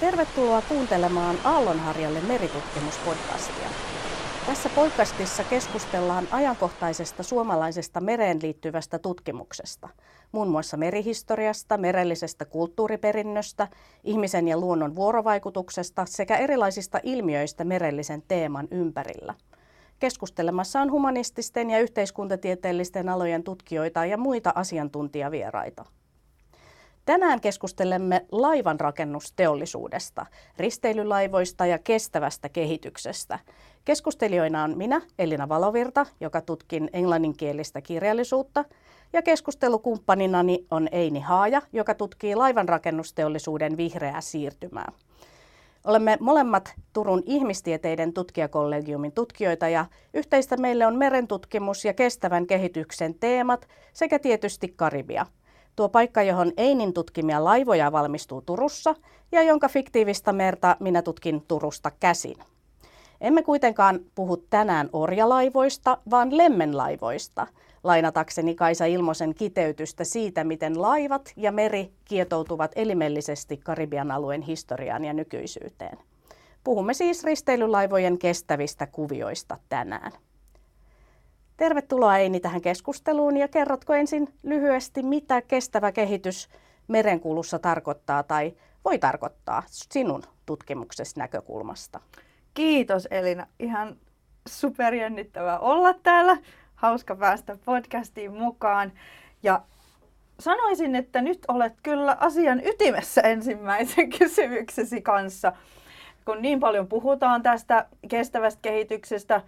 Tervetuloa kuuntelemaan Aallonharjalle meritutkimuspodcastia. Tässä podcastissa keskustellaan ajankohtaisesta suomalaisesta mereen liittyvästä tutkimuksesta, muun muassa merihistoriasta, merellisestä kulttuuriperinnöstä, ihmisen ja luonnon vuorovaikutuksesta sekä erilaisista ilmiöistä merellisen teeman ympärillä. Keskustelemassa on humanististen ja yhteiskuntatieteellisten alojen tutkijoita ja muita asiantuntijavieraita. Tänään keskustelemme laivanrakennusteollisuudesta, risteilylaivoista ja kestävästä kehityksestä. Keskustelijoina on minä, Elina Valovirta, joka tutkin englanninkielistä kirjallisuutta, ja keskustelukumppaninani on Eini Haaja, joka tutkii laivanrakennusteollisuuden vihreää siirtymää. Olemme molemmat Turun ihmistieteiden tutkijakollegiumin tutkijoita ja yhteistä meille on merentutkimus ja kestävän kehityksen teemat sekä tietysti Karibia – Tuo paikka, johon Einin tutkimia laivoja valmistuu Turussa ja jonka fiktiivistä merta minä tutkin Turusta käsin. Emme kuitenkaan puhu tänään orjalaivoista, vaan lemmenlaivoista, lainatakseni Kaisa Ilmosen kiteytystä siitä, miten laivat ja meri kietoutuvat elimellisesti Karibian alueen historiaan ja nykyisyyteen. Puhumme siis risteilylaivojen kestävistä kuvioista tänään. Tervetuloa Eini tähän keskusteluun ja kerrotko ensin lyhyesti, mitä kestävä kehitys merenkulussa tarkoittaa tai voi tarkoittaa sinun tutkimuksesi näkökulmasta? Kiitos Elina. Ihan superjännittävää olla täällä. Hauska päästä podcastiin mukaan. Ja sanoisin, että nyt olet kyllä asian ytimessä ensimmäisen kysymyksesi kanssa. Kun niin paljon puhutaan tästä kestävästä kehityksestä,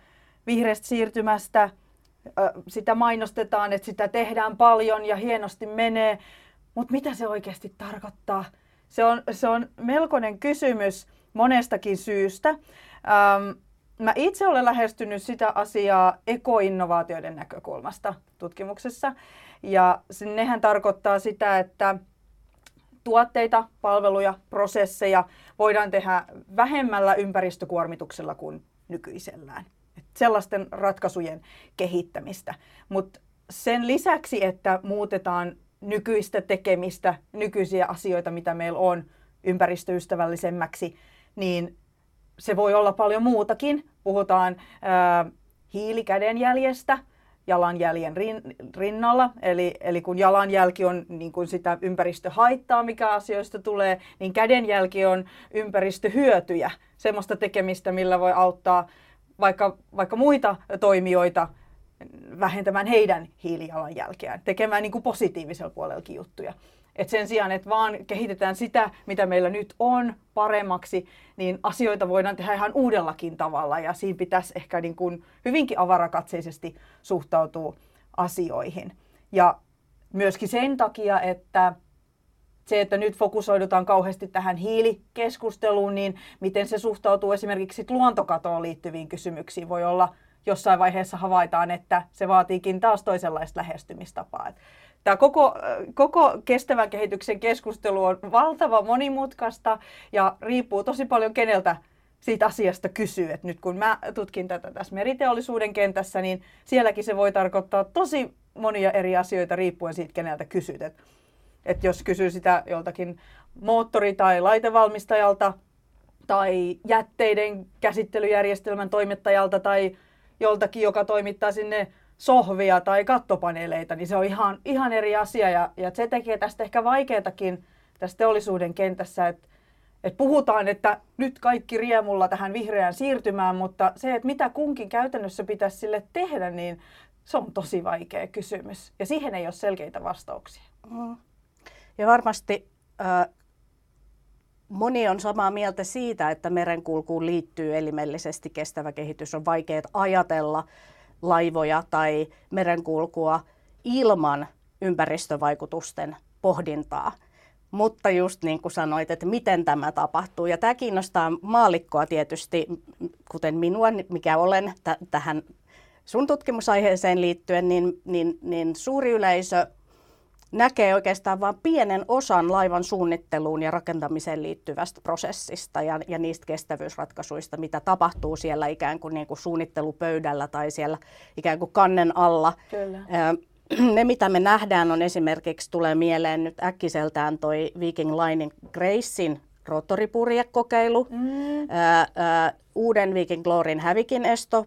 vihreästä siirtymästä – sitä mainostetaan, että sitä tehdään paljon ja hienosti menee, mutta mitä se oikeasti tarkoittaa? Se on, se on melkoinen kysymys monestakin syystä. Ähm, mä itse olen lähestynyt sitä asiaa ekoinnovaatioiden näkökulmasta tutkimuksessa. Ja nehän tarkoittaa sitä, että tuotteita, palveluja, prosesseja voidaan tehdä vähemmällä ympäristökuormituksella kuin nykyisellään sellaisten ratkaisujen kehittämistä. Mutta sen lisäksi, että muutetaan nykyistä tekemistä, nykyisiä asioita, mitä meillä on, ympäristöystävällisemmäksi, niin se voi olla paljon muutakin. Puhutaan ää, hiilikädenjäljestä jalanjäljen rin, rinnalla, eli, eli kun jalanjälki on niin kuin sitä ympäristöhaittaa, mikä asioista tulee, niin kädenjälki on ympäristöhyötyjä, semmoista tekemistä, millä voi auttaa vaikka, vaikka muita toimijoita vähentämään heidän hiilijalanjälkeään, tekemään niin kuin positiivisella puolellakin juttuja. Et sen sijaan, että vaan kehitetään sitä, mitä meillä nyt on, paremmaksi, niin asioita voidaan tehdä ihan uudellakin tavalla ja siinä pitäisi ehkä niin kuin hyvinkin avarakatseisesti suhtautua asioihin. Ja myöskin sen takia, että se, että nyt fokusoidutaan kauheasti tähän hiilikeskusteluun, niin miten se suhtautuu esimerkiksi luontokatoon liittyviin kysymyksiin. Voi olla jossain vaiheessa havaitaan, että se vaatiikin taas toisenlaista lähestymistapaa. Tämä koko, koko kestävän kehityksen keskustelu on valtava monimutkaista ja riippuu tosi paljon keneltä siitä asiasta kysyy. Et nyt kun mä tutkin tätä tässä meriteollisuuden kentässä, niin sielläkin se voi tarkoittaa tosi monia eri asioita riippuen siitä, keneltä kysyt. Et että jos kysyy sitä joltakin moottori- tai laitevalmistajalta tai jätteiden käsittelyjärjestelmän toimittajalta tai joltakin, joka toimittaa sinne sohvia tai kattopaneeleita, niin se on ihan, ihan eri asia. Ja, ja se tekee tästä ehkä vaikeatakin tässä teollisuuden kentässä, että et puhutaan, että nyt kaikki riemulla tähän vihreään siirtymään, mutta se, että mitä kunkin käytännössä pitäisi sille tehdä, niin se on tosi vaikea kysymys. Ja siihen ei ole selkeitä vastauksia. Mm. Ja varmasti moni on samaa mieltä siitä, että merenkulkuun liittyy elimellisesti kestävä kehitys. On vaikea ajatella laivoja tai merenkulkua ilman ympäristövaikutusten pohdintaa. Mutta just niin kuin sanoit, että miten tämä tapahtuu. Ja tämä kiinnostaa maalikkoa tietysti, kuten minua, mikä olen t- tähän sun tutkimusaiheeseen liittyen, niin, niin, niin suuri yleisö näkee oikeastaan vain pienen osan laivan suunnitteluun ja rakentamiseen liittyvästä prosessista ja, ja niistä kestävyysratkaisuista, mitä tapahtuu siellä ikään kuin, niin kuin suunnittelupöydällä tai siellä ikään kuin kannen alla. Kyllä. Ne, mitä me nähdään, on esimerkiksi, tulee mieleen nyt äkkiseltään toi Viking Linein Gracein roottoripurjekokeilu, mm. ää, ää, uuden Viking Gloryn hävikin esto,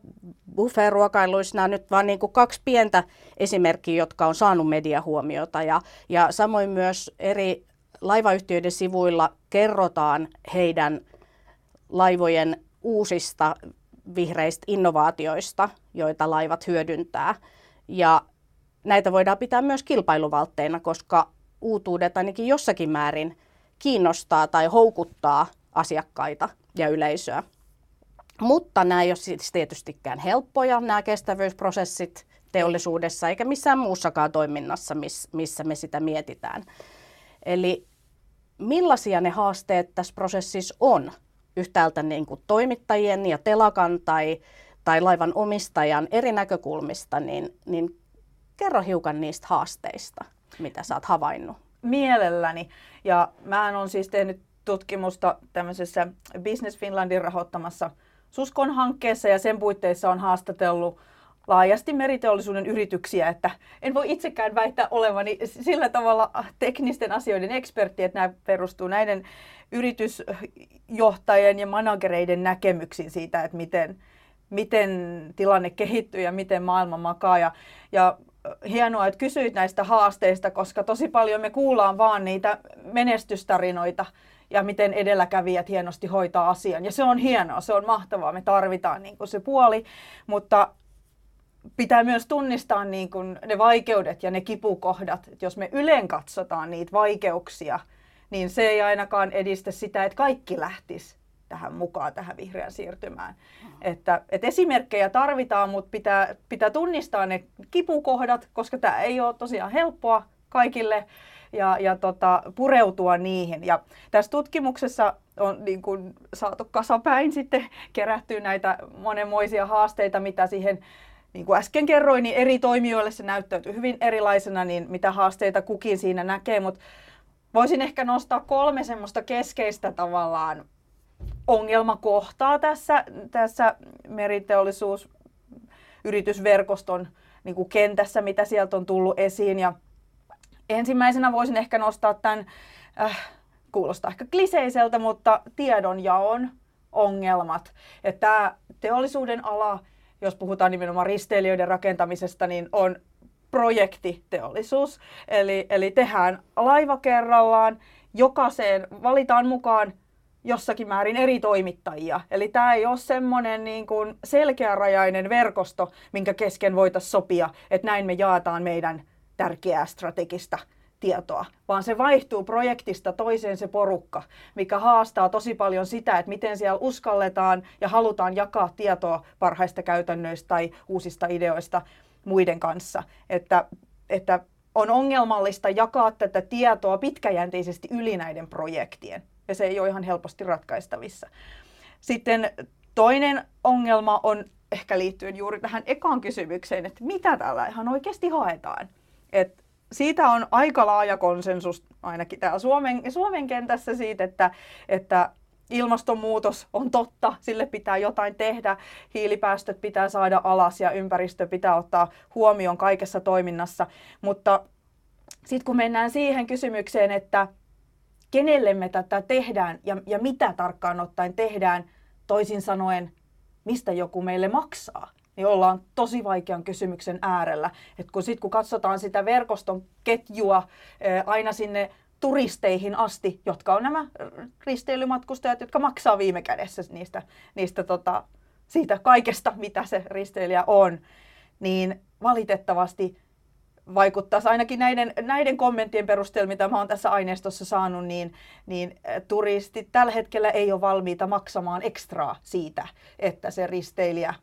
buffet-ruokailuissa. Nämä nyt vain niin kuin kaksi pientä esimerkkiä, jotka on saanut mediahuomiota. Ja, ja samoin myös eri laivayhtiöiden sivuilla kerrotaan heidän laivojen uusista vihreistä innovaatioista, joita laivat hyödyntää. Ja näitä voidaan pitää myös kilpailuvaltteina, koska uutuudet ainakin jossakin määrin kiinnostaa tai houkuttaa asiakkaita ja yleisöä. Mutta nämä ei ole siis tietystikään helppoja, nämä kestävyysprosessit teollisuudessa eikä missään muussakaan toiminnassa, missä me sitä mietitään. Eli millaisia ne haasteet tässä prosessissa on yhtäältä niin kuin toimittajien ja telakan tai, tai laivan omistajan eri näkökulmista, niin, niin kerro hiukan niistä haasteista, mitä sä oot havainnut. Mielelläni. Ja mä on siis tehnyt tutkimusta tämmöisessä Business Finlandin rahoittamassa Suskon hankkeessa ja sen puitteissa on haastatellut laajasti meriteollisuuden yrityksiä, että en voi itsekään väittää olevani sillä tavalla teknisten asioiden ekspertti, että nämä perustuu näiden yritysjohtajien ja managereiden näkemyksiin siitä, että miten, miten tilanne kehittyy ja miten maailma makaa. Ja, ja hienoa, että kysyit näistä haasteista, koska tosi paljon me kuullaan vaan niitä menestystarinoita ja miten edelläkävijät hienosti hoitaa asian. Ja se on hienoa, se on mahtavaa, me tarvitaan niin kuin se puoli, mutta pitää myös tunnistaa niin kuin ne vaikeudet ja ne kipukohdat. Et jos me ylen katsotaan niitä vaikeuksia, niin se ei ainakaan edistä sitä, että kaikki lähtis tähän mukaan, tähän vihreään siirtymään. Mm. Että, että esimerkkejä tarvitaan, mutta pitää, pitää tunnistaa ne kipukohdat, koska tämä ei ole tosiaan helppoa kaikille ja, ja tota, pureutua niihin. Ja tässä tutkimuksessa on niin kuin, saatu kasapäin sitten kerättyä näitä monenmoisia haasteita, mitä siihen niin kuin äsken kerroin, niin eri toimijoille se näyttäytyy hyvin erilaisena, niin mitä haasteita kukin siinä näkee, mutta voisin ehkä nostaa kolme semmoista keskeistä tavallaan ongelmakohtaa tässä, tässä meriteollisuus yritysverkoston niin kuin kentässä, mitä sieltä on tullut esiin. Ja ensimmäisenä voisin ehkä nostaa tämän, äh, kuulostaa ehkä kliseiseltä, mutta tiedonjaon ongelmat. Että tämä teollisuuden ala jos puhutaan nimenomaan risteilijöiden rakentamisesta, niin on projektiteollisuus. Eli, eli tehdään laiva kerrallaan, jokaiseen valitaan mukaan jossakin määrin eri toimittajia. Eli tämä ei ole semmoinen niin kuin selkeärajainen verkosto, minkä kesken voitaisiin sopia, että näin me jaetaan meidän tärkeää strategista tietoa, vaan se vaihtuu projektista toiseen se porukka, mikä haastaa tosi paljon sitä, että miten siellä uskalletaan ja halutaan jakaa tietoa parhaista käytännöistä tai uusista ideoista muiden kanssa. Että, että on ongelmallista jakaa tätä tietoa pitkäjänteisesti yli näiden projektien, ja se ei ole ihan helposti ratkaistavissa. Sitten toinen ongelma on ehkä liittyen juuri tähän ekaan kysymykseen, että mitä tällä ihan oikeasti haetaan. Että siitä on aika laaja konsensus ainakin täällä Suomen, Suomen kentässä siitä, että, että ilmastonmuutos on totta, sille pitää jotain tehdä, hiilipäästöt pitää saada alas ja ympäristö pitää ottaa huomioon kaikessa toiminnassa. Mutta sitten kun mennään siihen kysymykseen, että kenelle me tätä tehdään ja, ja mitä tarkkaan ottaen tehdään, toisin sanoen, mistä joku meille maksaa, niin ollaan tosi vaikean kysymyksen äärellä. Et kun sitten kun katsotaan sitä verkoston ketjua aina sinne turisteihin asti, jotka on nämä risteilymatkustajat, jotka maksaa viime kädessä niistä, niistä tota, siitä kaikesta, mitä se risteilijä on, niin valitettavasti vaikuttaisi ainakin näiden, näiden kommenttien perusteella, mitä mä oon tässä aineistossa saanut, niin, niin turistit tällä hetkellä ei ole valmiita maksamaan ekstraa siitä, että se risteilijä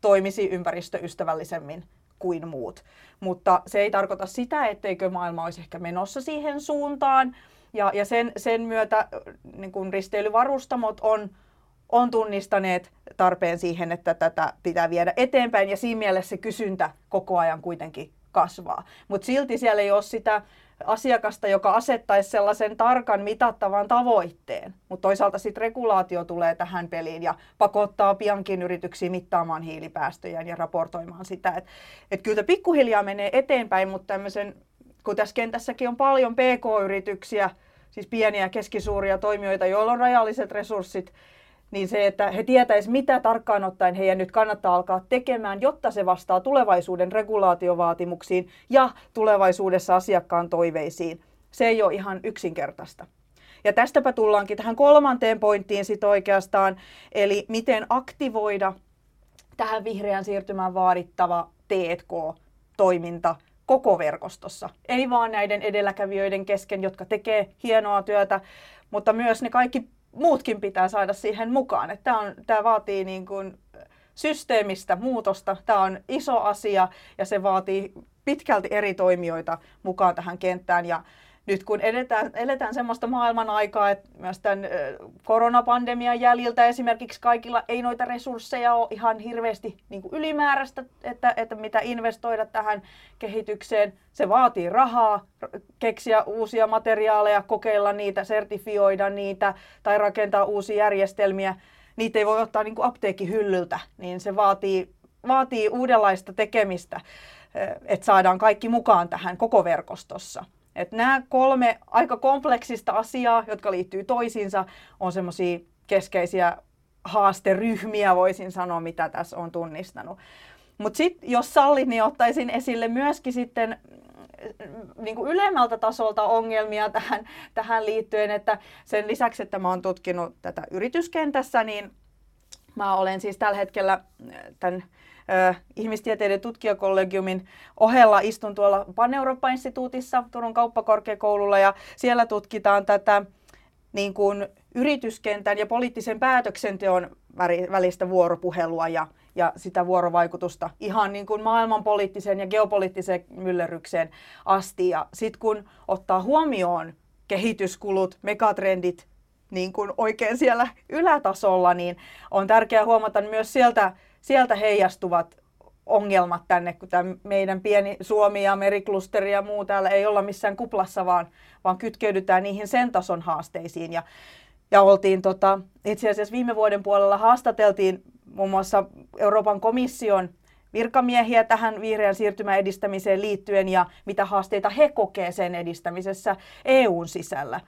toimisi ympäristöystävällisemmin kuin muut. Mutta se ei tarkoita sitä, etteikö maailma olisi ehkä menossa siihen suuntaan. Ja, ja sen, sen myötä niin kun risteilyvarustamot on, on tunnistaneet tarpeen siihen, että tätä pitää viedä eteenpäin. Ja siinä mielessä se kysyntä koko ajan kuitenkin kasvaa. Mutta silti siellä ei ole sitä asiakasta, joka asettaisi sellaisen tarkan mitattavan tavoitteen. Mutta toisaalta sitten regulaatio tulee tähän peliin ja pakottaa piankin yrityksiä mittaamaan hiilipäästöjä ja raportoimaan sitä. Että et kyllä pikkuhiljaa menee eteenpäin, mutta tämmöisen, kun tässä kentässäkin on paljon pk-yrityksiä, siis pieniä ja keskisuuria toimijoita, joilla on rajalliset resurssit, niin se, että he tietäisivät, mitä tarkkaan ottaen heidän nyt kannattaa alkaa tekemään, jotta se vastaa tulevaisuuden regulaatiovaatimuksiin ja tulevaisuudessa asiakkaan toiveisiin. Se ei ole ihan yksinkertaista. Ja tästäpä tullaankin tähän kolmanteen pointtiin sit oikeastaan, eli miten aktivoida tähän vihreän siirtymään vaadittava T&K-toiminta koko verkostossa. Ei vaan näiden edelläkävijöiden kesken, jotka tekee hienoa työtä, mutta myös ne kaikki muutkin pitää saada siihen mukaan. Että tämä, on, tämä vaatii niin kuin systeemistä muutosta. Tämä on iso asia ja se vaatii pitkälti eri toimijoita mukaan tähän kenttään. Ja nyt kun edetään, eletään semmoista maailman aikaa, että myös tämän koronapandemian jäljiltä esimerkiksi kaikilla ei noita resursseja ole ihan hirveästi niin kuin ylimääräistä, että, että mitä investoida tähän kehitykseen. Se vaatii rahaa, keksiä uusia materiaaleja, kokeilla niitä, sertifioida niitä tai rakentaa uusia järjestelmiä. Niitä ei voi ottaa niin kuin apteekkihyllyltä, niin se vaatii, vaatii uudenlaista tekemistä, että saadaan kaikki mukaan tähän koko verkostossa. Et nämä kolme aika kompleksista asiaa, jotka liittyy toisiinsa, on semmoisia keskeisiä haasteryhmiä, voisin sanoa, mitä tässä on tunnistanut. Mutta sitten, jos sallit, niin ottaisin esille myöskin sitten mm, niin kuin ylemmältä tasolta ongelmia tähän, tähän liittyen, että sen lisäksi, että mä oon tutkinut tätä yrityskentässä, niin mä olen siis tällä hetkellä tämän ihmistieteiden tutkijakollegiumin ohella istun tuolla Pan-Eurooppa-instituutissa Turun kauppakorkeakoululla ja siellä tutkitaan tätä niin kuin yrityskentän ja poliittisen päätöksenteon välistä vuoropuhelua ja, ja sitä vuorovaikutusta ihan niin kuin maailmanpoliittiseen ja geopoliittiseen myllerrykseen asti. Ja sitten kun ottaa huomioon kehityskulut, megatrendit niin kuin oikein siellä ylätasolla, niin on tärkeää huomata myös sieltä sieltä heijastuvat ongelmat tänne, kun tämä meidän pieni Suomi ja meriklusteri ja muu täällä ei olla missään kuplassa, vaan, vaan kytkeydytään niihin sen tason haasteisiin. Ja, ja oltiin tota, itse asiassa viime vuoden puolella haastateltiin muun muassa Euroopan komission virkamiehiä tähän vihreän siirtymän edistämiseen liittyen ja mitä haasteita he kokee sen edistämisessä EUn sisällä.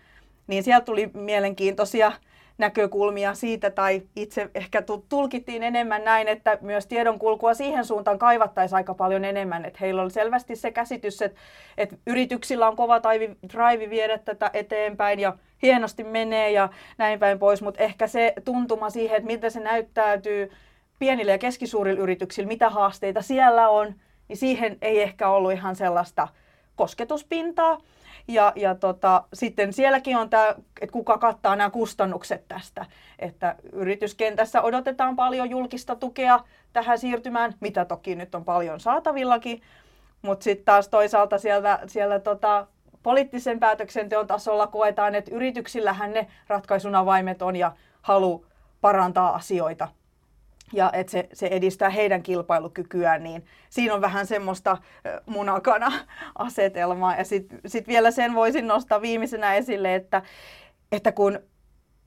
Niin sieltä tuli mielenkiintoisia näkökulmia siitä, tai itse ehkä tulkittiin enemmän näin, että myös tiedonkulkua siihen suuntaan kaivattaisiin aika paljon enemmän. Että heillä on selvästi se käsitys, että, että yrityksillä on kova drive viedä tätä eteenpäin ja hienosti menee ja näin päin pois, mutta ehkä se tuntuma siihen, että miltä se näyttäytyy pienille ja keskisuurille yrityksille, mitä haasteita siellä on, niin siihen ei ehkä ollut ihan sellaista kosketuspintaa. Ja, ja tota, sitten sielläkin on tämä, että kuka kattaa nämä kustannukset tästä. Että yrityskentässä odotetaan paljon julkista tukea tähän siirtymään, mitä toki nyt on paljon saatavillakin. Mutta sitten taas toisaalta siellä, siellä tota, poliittisen päätöksenteon tasolla koetaan, että yrityksillähän ne ratkaisun avaimet on ja halu parantaa asioita ja että se, se edistää heidän kilpailukykyään, niin siinä on vähän semmoista munakana-asetelmaa. Ja sitten sit vielä sen voisin nostaa viimeisenä esille, että, että kun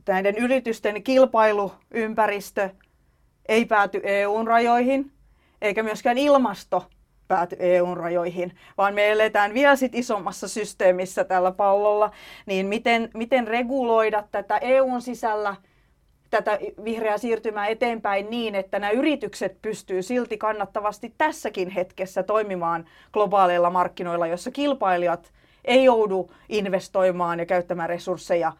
näiden yritysten kilpailuympäristö ei pääty EUn rajoihin, eikä myöskään ilmasto pääty EUn rajoihin, vaan me eletään vielä sit isommassa systeemissä tällä pallolla, niin miten, miten reguloida tätä EUn sisällä – tätä vihreää siirtymää eteenpäin niin, että nämä yritykset pystyy silti kannattavasti tässäkin hetkessä toimimaan globaaleilla markkinoilla, jossa kilpailijat ei joudu investoimaan ja käyttämään resursseja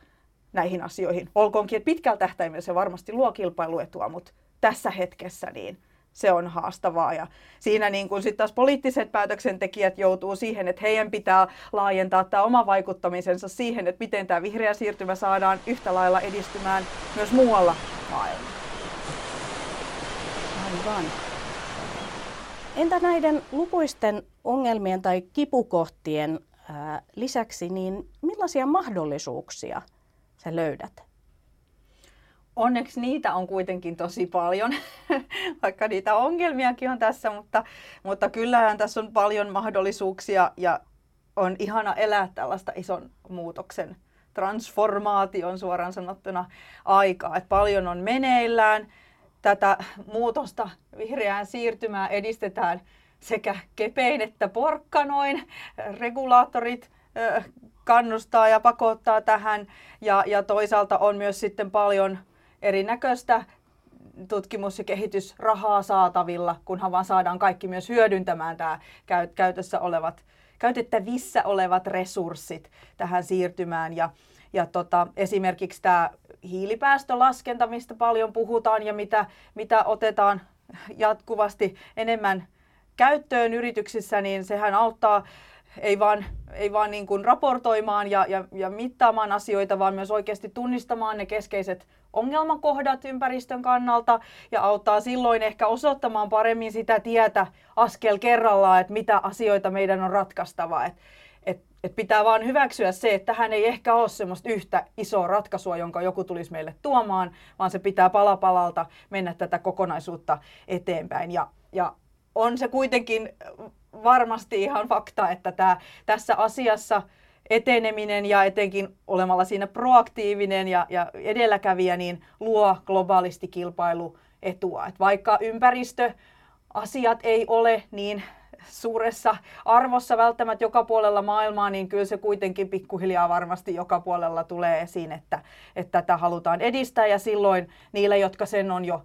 näihin asioihin. Olkoonkin, että pitkällä tähtäimellä se varmasti luo kilpailuetua, mutta tässä hetkessä niin se on haastavaa. Ja siinä niin kun sit taas poliittiset päätöksentekijät joutuu siihen, että heidän pitää laajentaa tämä oma vaikuttamisensa siihen, että miten tämä vihreä siirtymä saadaan yhtä lailla edistymään myös muualla maailmassa. Aivan. Entä näiden lukuisten ongelmien tai kipukohtien lisäksi, niin millaisia mahdollisuuksia sä löydät? Onneksi niitä on kuitenkin tosi paljon, vaikka niitä ongelmiakin on tässä, mutta, mutta kyllähän tässä on paljon mahdollisuuksia ja on ihana elää tällaista ison muutoksen transformaation suoraan sanottuna aikaa. Et paljon on meneillään. Tätä muutosta, vihreään siirtymää edistetään sekä kepein että porkkanoin. Regulaattorit kannustaa ja pakottaa tähän. Ja, ja toisaalta on myös sitten paljon erinäköistä tutkimus- ja kehitysrahaa saatavilla, kunhan vaan saadaan kaikki myös hyödyntämään tämä käytössä olevat, käytettävissä olevat resurssit tähän siirtymään. Ja, ja tota, esimerkiksi tämä hiilipäästölaskenta, mistä paljon puhutaan ja mitä, mitä otetaan jatkuvasti enemmän käyttöön yrityksissä, niin sehän auttaa ei vaan, ei vaan niin kuin raportoimaan ja, ja, ja mittaamaan asioita, vaan myös oikeasti tunnistamaan ne keskeiset ongelmakohdat ympäristön kannalta ja auttaa silloin ehkä osoittamaan paremmin sitä tietä askel kerrallaan, että mitä asioita meidän on ratkaistava. Et, et, et pitää vaan hyväksyä se, että tähän ei ehkä ole semmoista yhtä isoa ratkaisua, jonka joku tulisi meille tuomaan, vaan se pitää palapalalta mennä tätä kokonaisuutta eteenpäin. Ja, ja on se kuitenkin varmasti ihan fakta, että tämä, tässä asiassa eteneminen ja etenkin olemalla siinä proaktiivinen ja, ja edelläkävijä, niin luo globaalisti kilpailuetua. Et vaikka ympäristöasiat ei ole niin suuressa arvossa välttämättä joka puolella maailmaa, niin kyllä se kuitenkin pikkuhiljaa varmasti joka puolella tulee esiin, että, että tätä halutaan edistää ja silloin niille, jotka sen on jo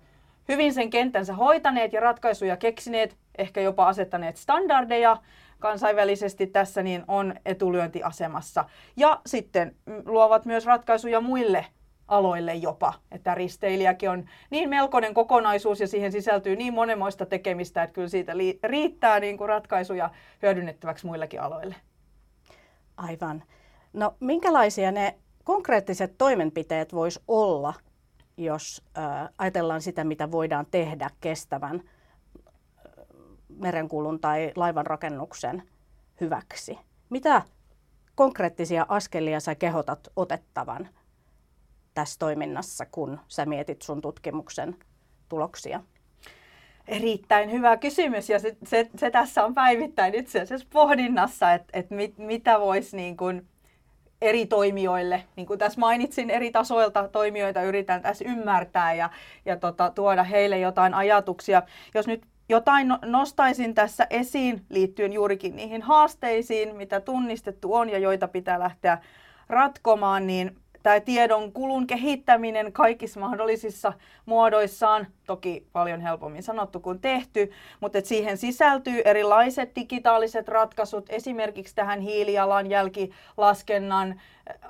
hyvin sen kenttänsä hoitaneet ja ratkaisuja keksineet, ehkä jopa asettaneet standardeja kansainvälisesti tässä, niin on etulyöntiasemassa. Ja sitten luovat myös ratkaisuja muille aloille jopa. Että risteilijäkin on niin melkoinen kokonaisuus ja siihen sisältyy niin monenmoista tekemistä, että kyllä siitä riittää niin kuin ratkaisuja hyödynnettäväksi muillekin aloille. Aivan. No minkälaisia ne konkreettiset toimenpiteet vois olla, jos äh, ajatellaan sitä, mitä voidaan tehdä kestävän merenkulun tai laivan rakennuksen hyväksi? Mitä konkreettisia askelia sä kehotat otettavan tässä toiminnassa, kun sä mietit sun tutkimuksen tuloksia? Erittäin hyvä kysymys ja se, se, se tässä on päivittäin itse asiassa pohdinnassa, että, että mit, mitä voisi niin kuin eri toimijoille, niin kuin tässä mainitsin, eri tasoilta toimijoita yritän tässä ymmärtää ja, ja tota, tuoda heille jotain ajatuksia. Jos nyt jotain no, nostaisin tässä esiin liittyen juurikin niihin haasteisiin, mitä tunnistettu on ja joita pitää lähteä ratkomaan, niin tämä tiedon kulun kehittäminen kaikissa mahdollisissa muodoissaan, toki paljon helpommin sanottu kuin tehty, mutta että siihen sisältyy erilaiset digitaaliset ratkaisut, esimerkiksi tähän hiilijalanjälkilaskennan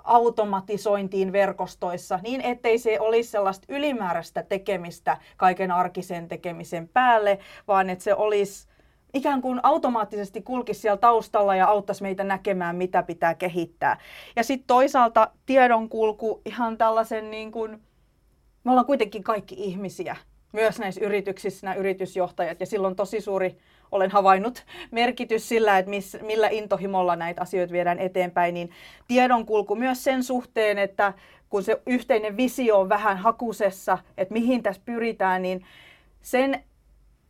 automatisointiin verkostoissa, niin ettei se olisi sellaista ylimääräistä tekemistä kaiken arkisen tekemisen päälle, vaan että se olisi ikään kuin automaattisesti kulkisi siellä taustalla ja auttaisi meitä näkemään, mitä pitää kehittää. Ja sitten toisaalta tiedonkulku ihan tällaisen niin kuin, me ollaan kuitenkin kaikki ihmisiä, myös näissä yrityksissä, nämä yritysjohtajat, ja silloin tosi suuri, olen havainnut, merkitys sillä, että miss, millä intohimolla näitä asioita viedään eteenpäin, niin tiedonkulku myös sen suhteen, että kun se yhteinen visio on vähän hakusessa, että mihin tässä pyritään, niin sen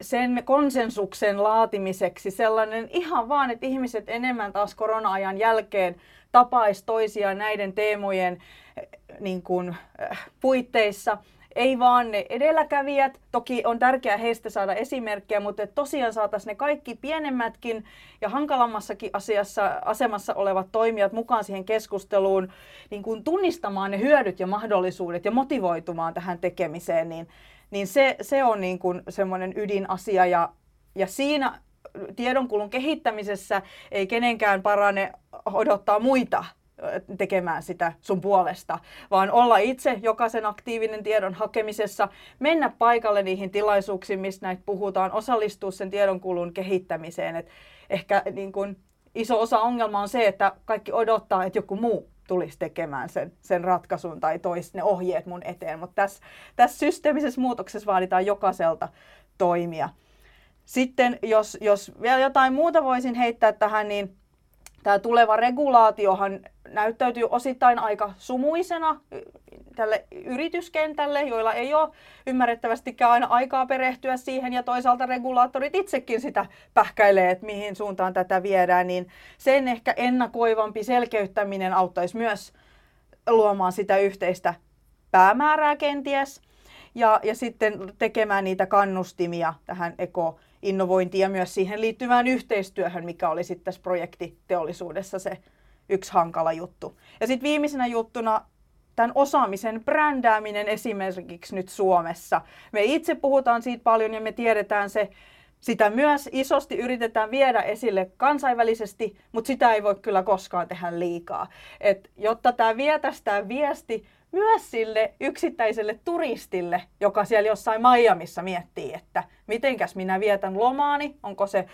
sen konsensuksen laatimiseksi sellainen ihan vaan, että ihmiset enemmän taas korona-ajan jälkeen tapaisi toisiaan näiden teemojen eh, niin kuin, äh, puitteissa. Ei vaan ne edelläkävijät, toki on tärkeää heistä saada esimerkkejä, mutta että tosiaan saataisiin ne kaikki pienemmätkin ja hankalammassakin asiassa, asemassa olevat toimijat mukaan siihen keskusteluun niin kuin tunnistamaan ne hyödyt ja mahdollisuudet ja motivoitumaan tähän tekemiseen, niin niin se, se on niin kuin semmoinen ydinasia ja, ja siinä tiedonkulun kehittämisessä ei kenenkään parane odottaa muita tekemään sitä sun puolesta, vaan olla itse jokaisen aktiivinen tiedon hakemisessa, mennä paikalle niihin tilaisuuksiin, mistä näitä puhutaan, osallistua sen tiedonkulun kehittämiseen. Et ehkä niin kun, iso osa ongelmaa on se, että kaikki odottaa, että joku muu tulisi tekemään sen, sen ratkaisun tai toisi ne ohjeet mun eteen. Mutta tässä, tässä systeemisessä muutoksessa vaaditaan jokaiselta toimia. Sitten jos, jos vielä jotain muuta voisin heittää tähän, niin tämä tuleva regulaatiohan näyttäytyy osittain aika sumuisena tälle yrityskentälle, joilla ei ole ymmärrettävästikään aina aikaa perehtyä siihen, ja toisaalta regulaattorit itsekin sitä pähkäilee, että mihin suuntaan tätä viedään, niin sen ehkä ennakoivampi selkeyttäminen auttaisi myös luomaan sitä yhteistä päämäärää kenties, ja, ja sitten tekemään niitä kannustimia tähän ekoinnovointiin ja myös siihen liittyvään yhteistyöhön, mikä oli sitten tässä projektiteollisuudessa se yksi hankala juttu. Ja sitten viimeisenä juttuna tämän osaamisen brändääminen esimerkiksi nyt Suomessa. Me itse puhutaan siitä paljon ja me tiedetään se, sitä myös isosti yritetään viedä esille kansainvälisesti, mutta sitä ei voi kyllä koskaan tehdä liikaa. Et jotta tämä vietäisi tämä viesti myös sille yksittäiselle turistille, joka siellä jossain Miamiissa miettii, että mitenkäs minä vietän lomaani, onko se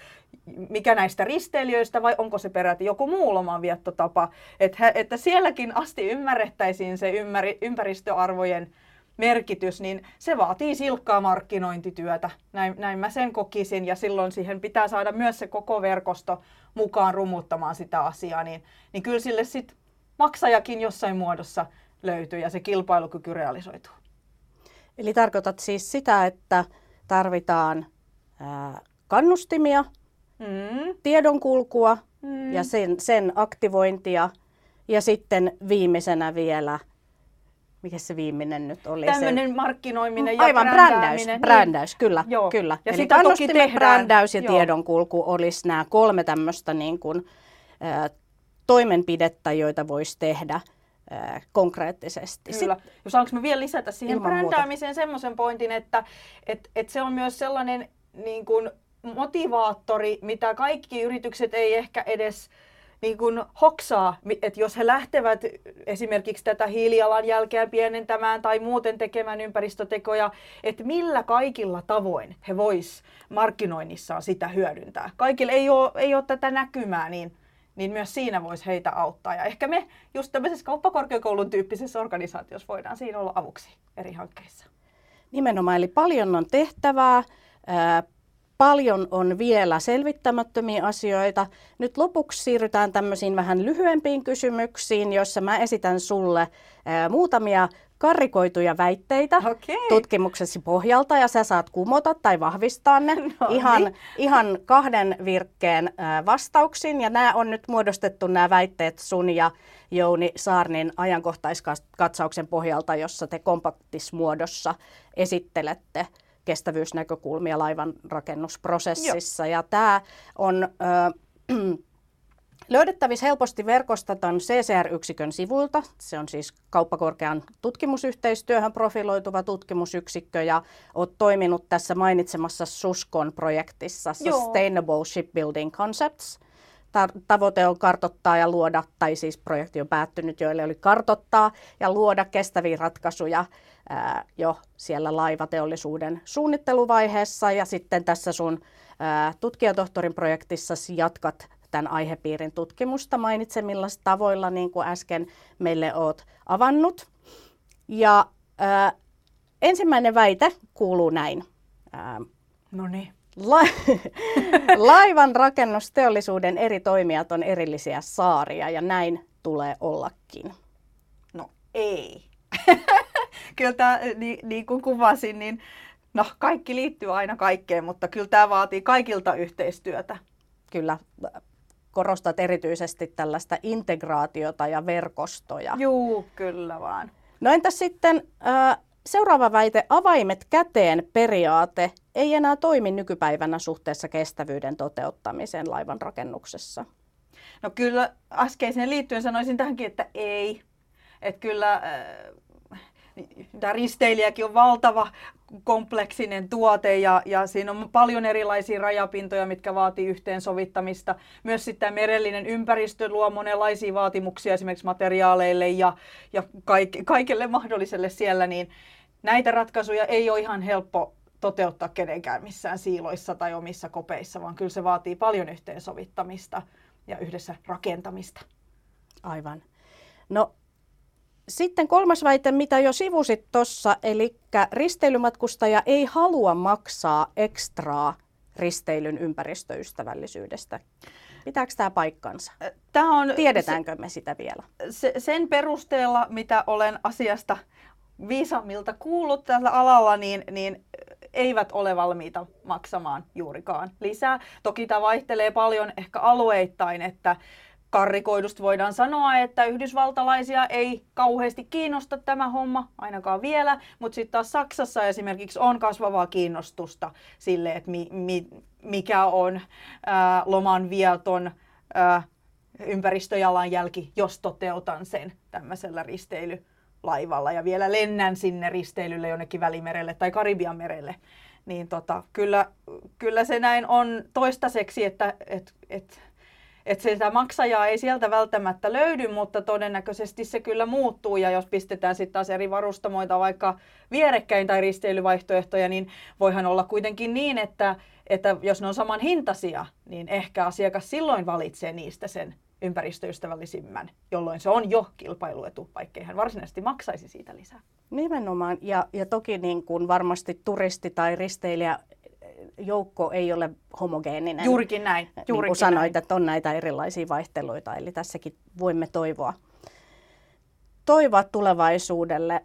mikä näistä risteilijöistä vai onko se peräti joku muu lomanviettotapa, että, että sielläkin asti ymmärrettäisiin se ymmäri, ympäristöarvojen merkitys, niin se vaatii silkkaa markkinointityötä. Näin, näin mä sen kokisin ja silloin siihen pitää saada myös se koko verkosto mukaan rumuttamaan sitä asiaa, niin, niin kyllä sille sitten maksajakin jossain muodossa löytyy ja se kilpailukyky realisoituu. Eli tarkoitat siis sitä, että tarvitaan ää, kannustimia, mm. tiedonkulkua mm. ja sen, sen aktivointia ja sitten viimeisenä vielä – mikä se viimeinen nyt oli? Tämmöinen se... markkinoiminen ja Aivan, brändäys, niin. brändäys kyllä. Joo. kyllä. Ja Eli kannustimen, brändäys ja Joo. tiedonkulku olisi nämä kolme tämmöistä niin kuin, äh, toimenpidettä, joita voisi tehdä konkreettisesti. Kyllä. Sitten, Jos saanko mä vielä lisätä siihen brändäämiseen semmoisen pointin, että et, et se on myös sellainen niin kuin motivaattori, mitä kaikki yritykset ei ehkä edes niin kuin hoksaa, että jos he lähtevät esimerkiksi tätä hiilijalanjälkeä pienentämään tai muuten tekemään ympäristötekoja, että millä kaikilla tavoin he vois markkinoinnissaan sitä hyödyntää. Kaikilla ei ole, ei ole tätä näkymää, niin, niin myös siinä voisi heitä auttaa. Ja ehkä me just tämmöisessä kauppakorkeakoulun tyyppisessä organisaatiossa voidaan siinä olla avuksi eri hankkeissa. Nimenomaan, eli paljon on tehtävää paljon on vielä selvittämättömiä asioita. Nyt lopuksi siirrytään tämmöisiin vähän lyhyempiin kysymyksiin, joissa mä esitän sulle muutamia karrikoituja väitteitä okay. tutkimuksesi pohjalta ja sä saat kumota tai vahvistaa ne no, ihan, niin. ihan kahden virkkeen vastauksin. Ja nämä on nyt muodostettu nämä väitteet sun ja Jouni Saarnin ajankohtaiskatsauksen pohjalta, jossa te kompaktismuodossa esittelette kestävyysnäkökulmia laivan rakennusprosessissa. Joo. Ja tämä on ö, löydettävissä helposti verkosta tämän CCR-yksikön sivuilta. Se on siis kauppakorkean tutkimusyhteistyöhön profiloituva tutkimusyksikkö ja olet toiminut tässä mainitsemassa SUSKON-projektissa Sustainable Shipbuilding Concepts. Tavoite on kartottaa ja luoda, tai siis projekti on päättynyt, joille oli kartottaa ja luoda kestäviä ratkaisuja ää, jo siellä laivateollisuuden suunnitteluvaiheessa ja sitten tässä sun ää, tutkijatohtorin projektissa jatkat tämän aihepiirin tutkimusta mainitsemilla tavoilla, niin kuin äsken meille oot avannut. Ja ää, ensimmäinen väite kuuluu näin. no niin. La- laivan rakennusteollisuuden eri toimijat on erillisiä saaria ja näin tulee ollakin. No ei. kyllä tämä, niin, niin kuin kuvasin, niin no kaikki liittyy aina kaikkeen, mutta kyllä tämä vaatii kaikilta yhteistyötä. Kyllä, korostat erityisesti tällaista integraatiota ja verkostoja. Juu, kyllä vaan. No entäs sitten äh, seuraava väite, avaimet käteen periaate ei enää toimi nykypäivänä suhteessa kestävyyden toteuttamiseen laivan rakennuksessa? No kyllä äskeiseen liittyen sanoisin tähänkin, että ei. Että kyllä äh, tämä risteilijäkin on valtava kompleksinen tuote ja, ja siinä on paljon erilaisia rajapintoja, mitkä vaatii yhteensovittamista. Myös sitten merellinen ympäristö luo monenlaisia vaatimuksia esimerkiksi materiaaleille ja, ja kaik, kaikelle mahdolliselle siellä, niin näitä ratkaisuja ei ole ihan helppo toteuttaa kenenkään missään siiloissa tai omissa kopeissa, vaan kyllä se vaatii paljon yhteensovittamista ja yhdessä rakentamista. Aivan. No sitten kolmas väite, mitä jo sivusit tuossa, eli risteilymatkustaja ei halua maksaa ekstraa risteilyn ympäristöystävällisyydestä. Pitääkö tämä paikkansa? Tämä on, Tiedetäänkö me sitä vielä? Se, sen perusteella, mitä olen asiasta viisammilta kuullut tällä alalla, niin, niin eivät ole valmiita maksamaan juurikaan lisää. Toki tämä vaihtelee paljon ehkä alueittain, että karrikoidusta voidaan sanoa, että yhdysvaltalaisia ei kauheasti kiinnosta tämä homma, ainakaan vielä, mutta sitten taas Saksassa esimerkiksi on kasvavaa kiinnostusta sille, että mi, mi, mikä on ää, loman vieton ää, ympäristöjalanjälki, jos toteutan sen tämmöisellä risteilylaivalla ja vielä lennän sinne risteilylle jonnekin Välimerelle tai Karibian merelle. Niin tota, kyllä, kyllä se näin on toistaiseksi, että et, et, että sitä maksajaa ei sieltä välttämättä löydy, mutta todennäköisesti se kyllä muuttuu. Ja jos pistetään sitten taas eri varustamoita vaikka vierekkäin tai risteilyvaihtoehtoja, niin voihan olla kuitenkin niin, että, että jos ne on saman hintaisia, niin ehkä asiakas silloin valitsee niistä sen ympäristöystävällisimmän, jolloin se on jo kilpailuetu, vaikkei hän varsinaisesti maksaisi siitä lisää. Nimenomaan, ja, ja toki niin kuin varmasti turisti tai risteilijä joukko ei ole homogeeninen. Juurikin näin. Juurikin niin kuin sanoit, näin. että on näitä erilaisia vaihteluita, eli tässäkin voimme toivoa, toivoa tulevaisuudelle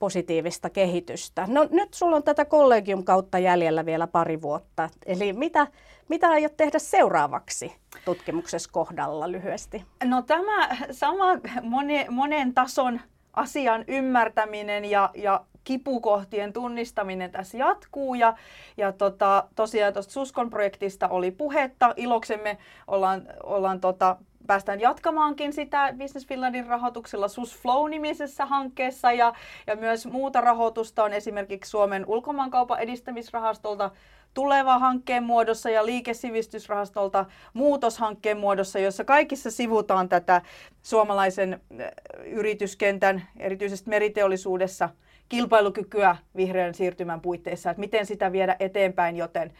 positiivista kehitystä. No nyt sulla on tätä kollegium kautta jäljellä vielä pari vuotta. Eli mitä, mitä aiot tehdä seuraavaksi tutkimuksessa kohdalla lyhyesti? No tämä sama monen, monen tason asian ymmärtäminen ja, ja kipukohtien tunnistaminen tässä jatkuu. Ja, ja tota, tosiaan tuosta Suskon projektista oli puhetta. Iloksemme ollaan, ollaan tota, päästään jatkamaankin sitä Business Finlandin rahoituksella SUS Flow-nimisessä hankkeessa ja, ja myös muuta rahoitusta on esimerkiksi Suomen ulkomaankaupan edistämisrahastolta tuleva hankkeen muodossa ja liikesivistysrahastolta muutoshankkeen muodossa, jossa kaikissa sivutaan tätä suomalaisen yrityskentän, erityisesti meriteollisuudessa, kilpailukykyä vihreän siirtymän puitteissa, että miten sitä viedä eteenpäin, joten,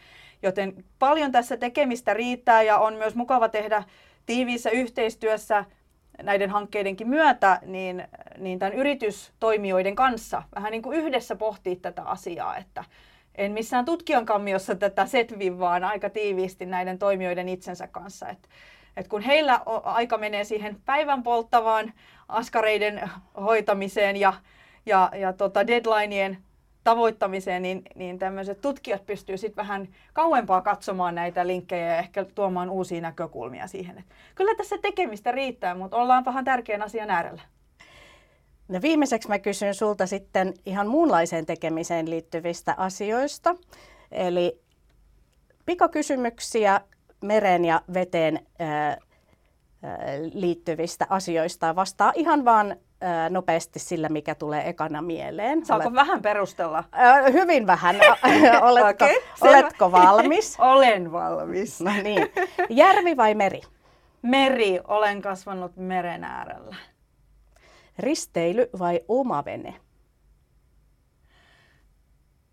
joten paljon tässä tekemistä riittää ja on myös mukava tehdä tiiviissä yhteistyössä näiden hankkeidenkin myötä niin, niin tämän yritystoimijoiden kanssa vähän niin kuin yhdessä pohtia tätä asiaa, että en missään tutkijan kammiossa tätä setvin, vaan aika tiiviisti näiden toimijoiden itsensä kanssa. Et, et kun heillä aika menee siihen päivän polttavaan askareiden hoitamiseen ja, ja, ja tota deadlineien tavoittamiseen, niin, niin tämmöiset tutkijat pystyvät sitten vähän kauempaa katsomaan näitä linkkejä ja ehkä tuomaan uusia näkökulmia siihen. Et kyllä tässä tekemistä riittää, mutta ollaan vähän tärkeän asian äärellä. No viimeiseksi mä kysyn sulta sitten ihan muunlaiseen tekemiseen liittyvistä asioista. Eli pikakysymyksiä mereen ja veteen ää, liittyvistä asioista. Vastaa ihan vaan nopeasti sillä, mikä tulee ekana mieleen. Saako Olet... vähän perustella? hyvin vähän. oletko, okay, oletko valmis? Olen valmis. No niin. Järvi vai meri? Meri. Olen kasvanut meren äärellä. Risteily vai oma vene?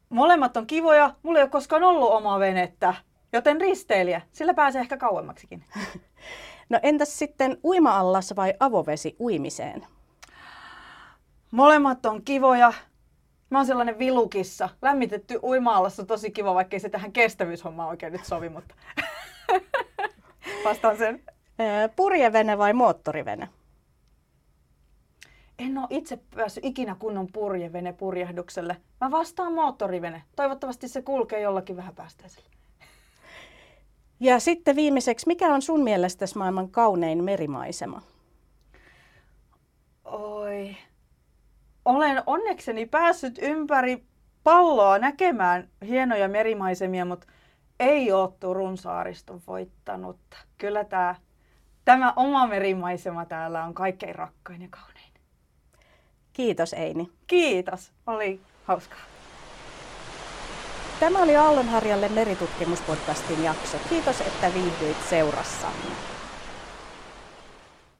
Molemmat on kivoja. Mulla ei ole koskaan ollut omaa venettä, joten risteilijä. Sillä pääsee ehkä kauemmaksikin. no entäs sitten uima-allas vai avovesi uimiseen? Molemmat on kivoja. Mä oon sellainen vilukissa. Lämmitetty uima on tosi kiva, vaikkei se tähän kestävyyshommaan oikein nyt sovi, mutta vastaan sen. Purjevene vai moottorivene? En ole itse päässyt ikinä kunnon purjevene purjehdukselle. Mä vastaan moottorivene. Toivottavasti se kulkee jollakin vähän päästeisellä. Ja sitten viimeiseksi, mikä on sun mielestä maailman kaunein merimaisema? Oi, olen onnekseni päässyt ympäri palloa näkemään hienoja merimaisemia, mutta ei ole Turun saaristo voittanut. Kyllä tämä, tämä oma merimaisema täällä on kaikkein rakkain ja kaunein. Kiitos Eini. Kiitos, oli hauskaa. Tämä oli Aallonharjalle meritutkimuspodcastin jakso. Kiitos, että viihdyit seurassamme.